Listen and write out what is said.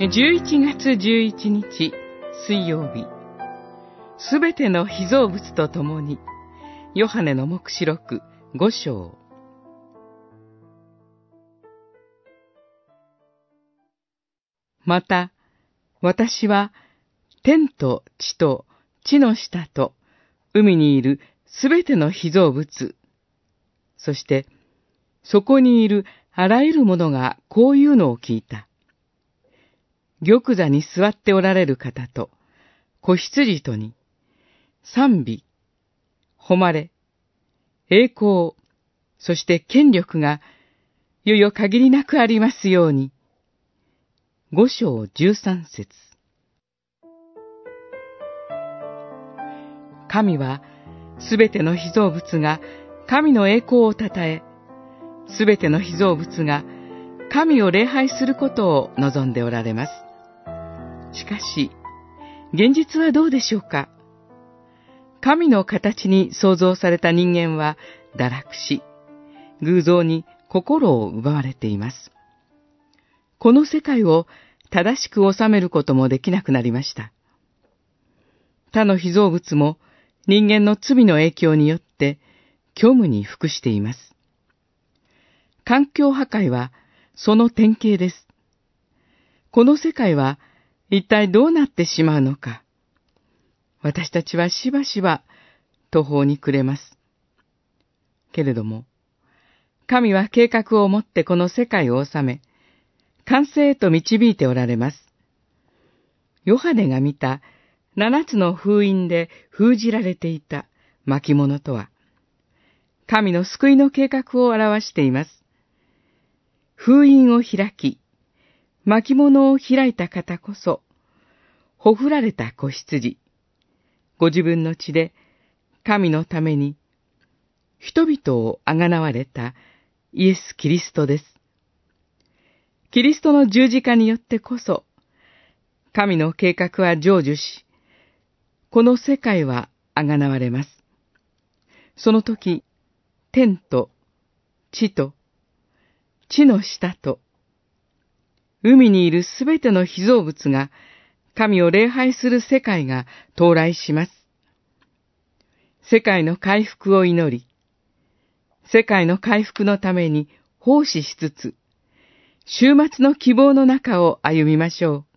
11月11日水曜日すべての被造物とともにヨハネの目視録5章また私は天と地と地の下と海にいるすべての被造物、そしてそこにいるあらゆるものがこういうのを聞いた。玉座に座っておられる方と、子羊とに、賛美、誉れ、栄光、そして権力が、いよいよ限りなくありますように。五章十三節神は、すべての被造物が神の栄光をたたえ、すべての被造物が神を礼拝することを望んでおられます。しかし、現実はどうでしょうか？神の形に創造された人間は堕落し、偶像に心を奪われています。この世界を正しく収めることもできなくなりました。他の被造物も人間の罪の影響によって虚無に服しています。環境破壊はその典型です。この世界は一体どうなってしまうのか。私たちはしばしば途方に暮れます。けれども、神は計画を持ってこの世界を治め、完成へと導いておられます。ヨハネが見た七つの封印で封じられていた巻物とは、神の救いの計画を表しています。封印を開き、巻物を開いた方こそ、ほふられた子羊、ご自分の血で神のために人々をあがなわれたイエス・キリストです。キリストの十字架によってこそ、神の計画は成就し、この世界はあがなわれます。その時、天と地と地の下と海にいるすべての被造物が神を礼拝する世界が到来します。世界の回復を祈り、世界の回復のために奉仕しつつ、週末の希望の中を歩みましょう。